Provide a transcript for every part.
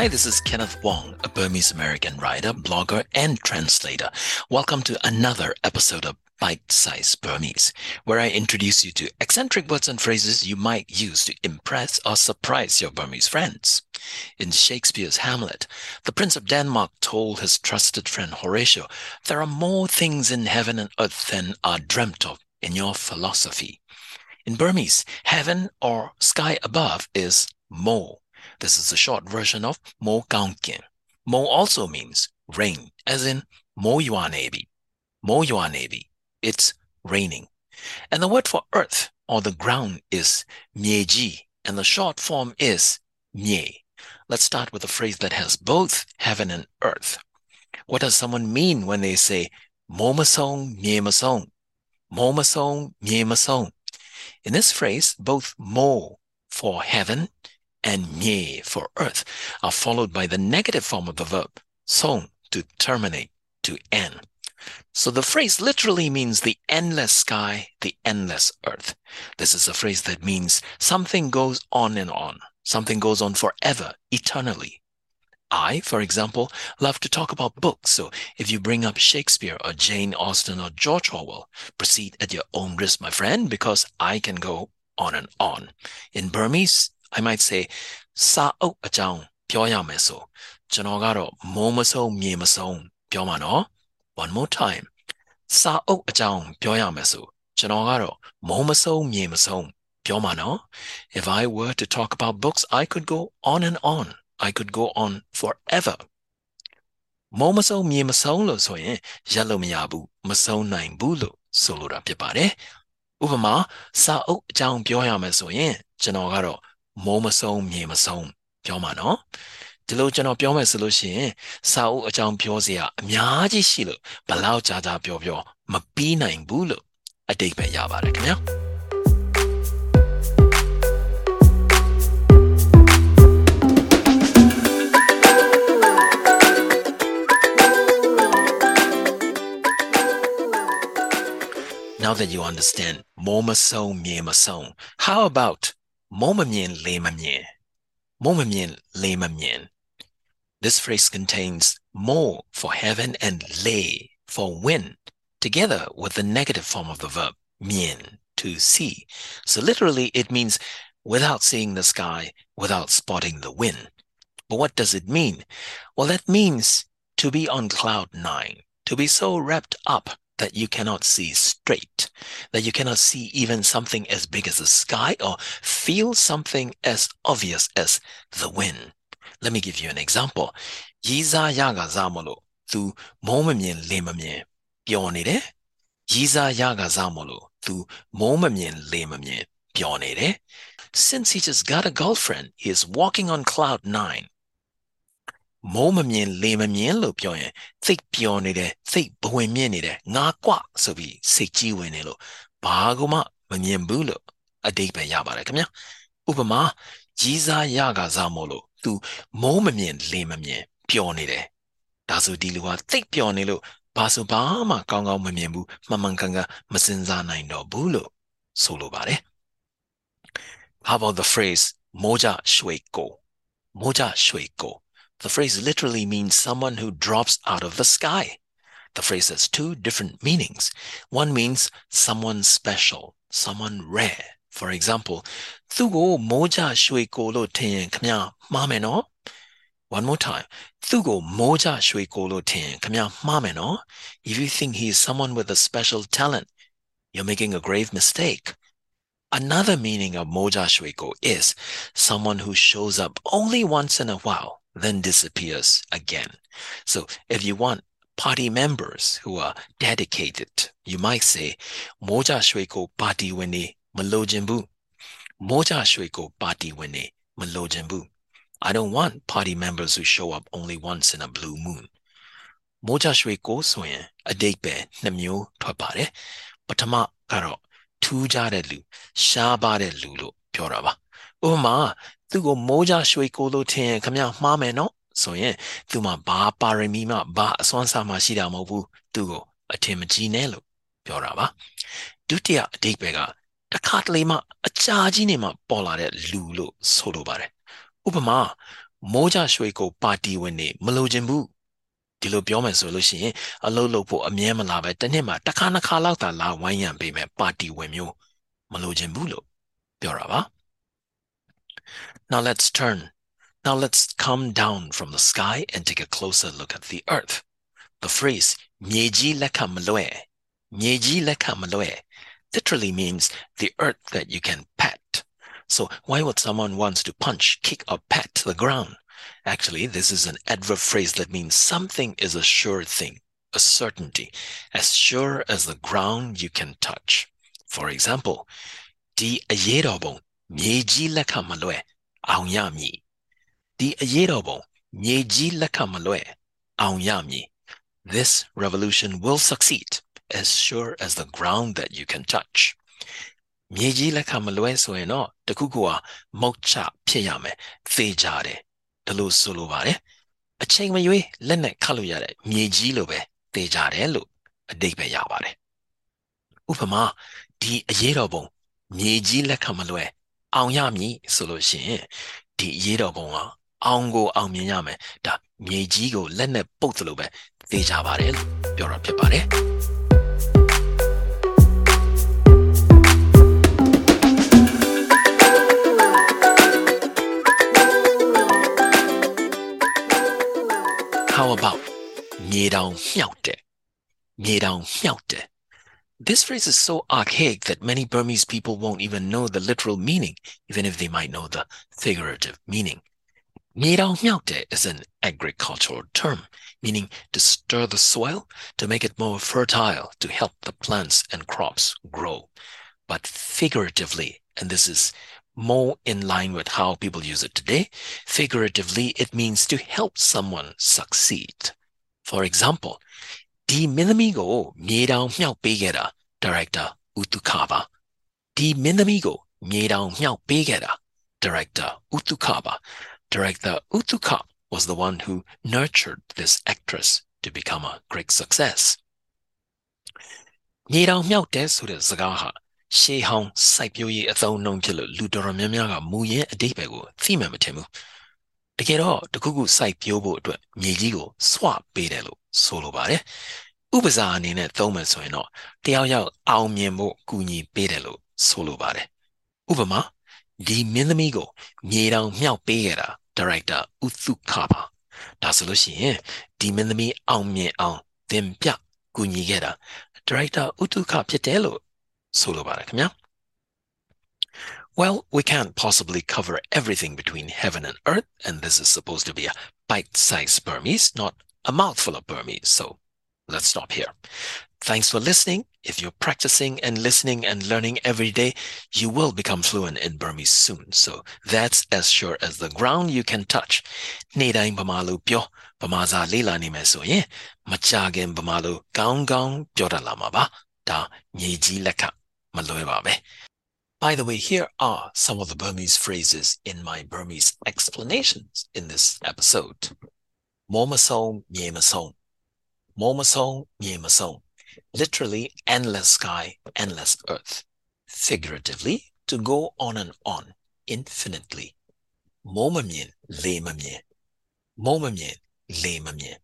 Hi, this is Kenneth Wong, a Burmese American writer, blogger, and translator. Welcome to another episode of Bite Size Burmese, where I introduce you to eccentric words and phrases you might use to impress or surprise your Burmese friends. In Shakespeare's Hamlet, the Prince of Denmark told his trusted friend Horatio, There are more things in heaven and earth than are dreamt of in your philosophy. In Burmese, heaven or sky above is mo. This is a short version of mo kaunkin. Mo also means rain, as in mo yuanebi. Mo yuanebi it's raining. And the word for earth or the ground is mieji, and the short form is mie. Let's start with a phrase that has both heaven and earth. What does someone mean when they say momasong miemasong? Momasong miemasong. In this phrase, both mo for heaven and mie for earth are followed by the negative form of the verb song to terminate, to end. So the phrase literally means the endless sky, the endless earth. This is a phrase that means something goes on and on. Something goes on forever, eternally. I, for example, love to talk about books. So if you bring up Shakespeare or Jane Austen or George Orwell, proceed at your own risk, my friend, because I can go on and on. In Burmese, I might say, sa o ajang pyo ya meso. ကျွန်တော်ကတော့မိုးမဆုံးမြေမဆုံးပြောမှာနော် one more time စာအုပ်အကြောင်းပြောရမယ်ဆိုကျွန်တော်ကတော့မုံမဆုံးမြေမဆုံးပြောမှာနော် if i were to talk about books i could go on and on i could go on forever မုံမဆုံးမြေမဆုံးလို့ဆိုရင်ရက်လို့မရဘူးမဆုံးနိုင်ဘူးလို့ဆိုလိုတာဖြစ်ပါတယ်ဥပမာစာအုပ်အကြောင်းပြောရမယ်ဆိုရင်ကျွန်တော်ကတော့ မုံမဆုံးမြေမဆုံးပြောမှာနော်ဒီလိုကျွန်တော်ပြောမယ်ဆိုလို့ရှိရင်စာအုပ်အကြောင်းပြောစရာအများကြီးရှိလို့ဘလောက်ကြာကြာပြောပြောမပြီးနိုင်ဘူးလို့အတိတ်ပဲရပါတယ်ခင်ဗျာ Now that you understand မိုးမဆုံးမြေမဆုံး how about မိုးမမြင်လေမမြင်မိုးမမြင်လေမမြင် this phrase contains mo for heaven and le for wind, together with the negative form of the verb mien, to see. So literally it means without seeing the sky, without spotting the wind. But what does it mean? Well, that means to be on cloud nine, to be so wrapped up that you cannot see straight, that you cannot see even something as big as the sky or feel something as obvious as the wind. Let me give you an example ရီးစားရကစားမလို့သူမုံမမြင်လင်းမမြင်ပျော်နေတယ်ရီးစားရကစားမလို့သူမုံမမြင်လင်းမမြင်ပျော်နေတယ် Since he just got a girlfriend he is walking on cloud 9 မုံမမြင်လေမမြင်လို့ပြောရင်စိတ်ပျော်နေတယ်စိတ်ဘဝင်မြင့်နေတယ်ငါကွဆိုပြီးစိတ်ကြီးဝင်နေလို့ဘာကမှမမြင်ဘူးလို့အတိတ်ပဲရပါတယ်ခင်ဗျာဥပမာကြီးစားရကစားမို့လို့သူမုံမမြင်လေမမြင်ပျော်နေတယ်ဒါဆိုဒီလူဟာသိပ်ပျော်နေလို့ဘာဆိုဘာမှကောင်းကောင်းမမြင်ဘူးမှန်မှန်ကန်ကန်မစင်စားနိုင်တော့ဘူးလို့ဆိုလိုပါတယ် How about the phrase moja shueko moja shueko The phrase literally means someone who drops out of the sky. The phrase has two different meanings. One means someone special, someone rare. For example, သူ့ကိုမိုးကြရွှေကိုလို့ထင်ရင်ခမမှားမယ်နော် one more time သူ့ကိုမိုးကြရွှေကိုလို့ထင်ခမမှားမယ်နော် if you think he is someone with a special talent you're making a grave mistake another meaning of moja shuiko is someone who shows up only once in a while then disappears again so if you want party members who are dedicated you might say moja shuiko party when they malojimbu moja shuiko party when they malojimbu I don't want party members who show up only once in a blue moon. မိုးကြရွှေကိုဆိုရင်အတိတ်ပဲနှစ်မျိုးထွက်ပါတယ်။ပထမကတော့ထူးခြားတဲ့လူရှားပါတဲ့လူလို့ပြောတာပါ။ဥပမာ သူ့ကိုမိုးကြရွှေကိုလို့ထင်ရင်ခမမှားမယ်နော်ဆိုရင်သူမှဘာပါရမီမှဘာအစွမ်းစားမှရှိတာမဟုတ်ဘူးသူ့ကိုအထင်မကြီးနဲ့လို့ပြောတာပါ။ဒုတိယအတိတ်ပဲကတခါတလေမှအကြာကြီးနေမှပေါ်လာတဲ့လူလို့ဆိုလိုပါတယ်ဥပမာမိုးကြရွှေကိုပါတီဝင်နေမလိုချင်ဘူးဒီလိုပြောမယ်ဆိုလို့ရှိရင်အလုပ်လုပ်ဖို့အမြဲမလာပဲတစ်နှစ်မှာတစ်ခါနှစ်ခါလောက်သာလာဝိုင်းရံပေးမယ်ပါတီဝင်မျိုးမလိုချင်ဘူးလို့ပြောတာပါ Now let's turn. Now let's come down from the sky and take a closer look at the earth. The phrase Mieji lekamaloe, literally means the earth that you can pat. So why would someone want to punch, kick, or pat the ground? Actually, this is an adverb phrase that means something is a sure thing, a certainty, as sure as the ground you can touch. For example, di ayerobong mieji lekamaloe lakamalwe aonyami. Di ayerobon mieji lakamalwe aonyami. This revolution will succeed as sure as the ground that you can touch. မြေကြီးလက်ခံမလွဲဆိုရင်တော့တခုခုဟာမုတ်ချဖြစ်ရမယ်သေချာတယ်ဒီလိုဆိုလိုပါတယ်အချိန်မရွေးလက်နဲ့ခတ်လို့ရတဲ့မြေကြီးလိုပဲသိကြတယ်လို့အတိတ်ပဲရပါတယ်ဥပမာဒီအရေးတော်ပုံမြေကြီးလက်ခံမလွဲ အောင်ရမည်ဆိုလို့ရှိရင်ဒီအရေးတော်ပုံကအောင်ကိုအောင်မြင်ရမယ်ဒါမြေကြီးကိုလက်နဲ့ပုတ်သလိုပဲသိကြပါတယ်လို့ပြောတာဖြစ်ပါတယ် How about မြေတောင်မြှောက်တယ်မြေတောင်မြှောက်တယ် This phrase is so archaic that many Burmese people won't even know the literal meaning, even if they might know the figurative meaning. Mirao myaute is an agricultural term, meaning to stir the soil, to make it more fertile, to help the plants and crops grow. But figuratively, and this is more in line with how people use it today. Figuratively, it means to help someone succeed. For example, Di Minamigo Miedao Miao Begera, director Utukaba. Di Minamigo Miedao Miao Begera, director Utukaba. Director Utuka was the one who nurtured this actress to become a great success. မြေတောင်မြောက်တဲ့ဆိုတဲ့စကားဟာရှေးဟောင်းစိုက်ပျိုးရေးအသုံးအနှုန်းဖြစ်လို့လူတော်တော်များများကမူရင်းအတိတ်ပဲကိုသိမှမထင်ဘူးတကယ်တော့တခုခုစိုက်ပျိုးဖို့အတွက်မြေကြီးကိုစွပေးတယ်လို့ ဆိုလိုပါတယ်ဥပစာအနေနဲ့သုံးမယ်ဆိုရင်တော့တယောက်ယောက်အောင်မြင်ဖို့ကူညီပေးတယ်လို့ဆိုလိုပါတယ်ဥပမာဒီမင်းသမီးကိုမြေတောင်မြောက်ပေးခဲ့တာဒါရိုက်တာဥသုခပါဒါဆိုလို့ရှိရင်ဒီမင်းသမီးအောင်မြင်အောင်သင်ပြကူညီခဲ့တာဒါရိုက်တာဥတုခဖြစ်တယ်လို့ဆိုလိုပါတယ်ခင်ဗျာ Well, we can't possibly cover everything between heaven and earth, and this is supposed to be a bite-sized Burmese, not a mouthful of Burmese. So let's stop here. Thanks for listening. If you're practicing and listening and learning every day, you will become fluent in Burmese soon. So that's as sure as the ground you can touch. နေ့တိုင်းဗမာလိုပြောဗမာစာလေ့လာနေမယ်ဆိုရင်မကြခင်ဗမာလိုကောင်းကောင်းပြောတတ်လာမှာပါဒါမြေကြီးလက်ခ by the way, here are some of the Burmese phrases in my Burmese explanations in this episode. Momasong Myemasong. Momasong Myemasong. Literally, endless sky, endless earth. Figuratively, to go on and on, infinitely. Momamien lemamien. Momamien lemamien.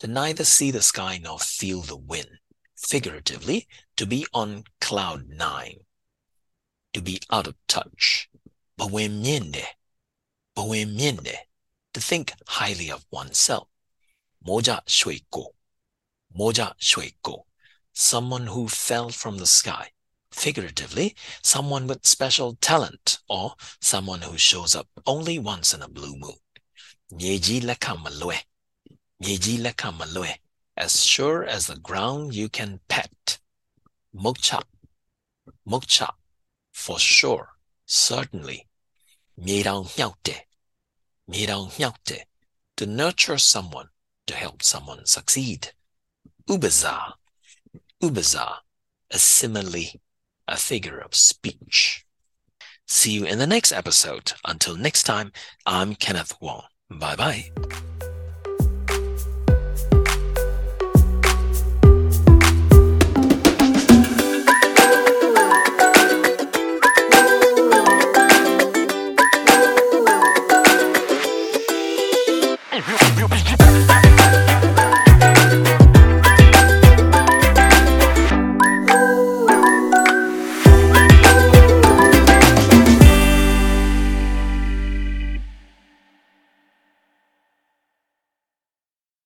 To neither see the sky nor feel the wind figuratively, to be on cloud nine, to be out of touch. Bawemyende, bawemyende, to think highly of oneself. Moja shuiko, moja someone who fell from the sky. Figuratively, someone with special talent or someone who shows up only once in a blue moon. Nyeji leka malue, nyeji as sure as the ground you can pet. Mokcha, mokcha, for sure, certainly. Mirang myaute, to nurture someone, to help someone succeed. Ubaza, ubaza, a simile, a figure of speech. See you in the next episode. Until next time, I'm Kenneth Wong. Bye bye.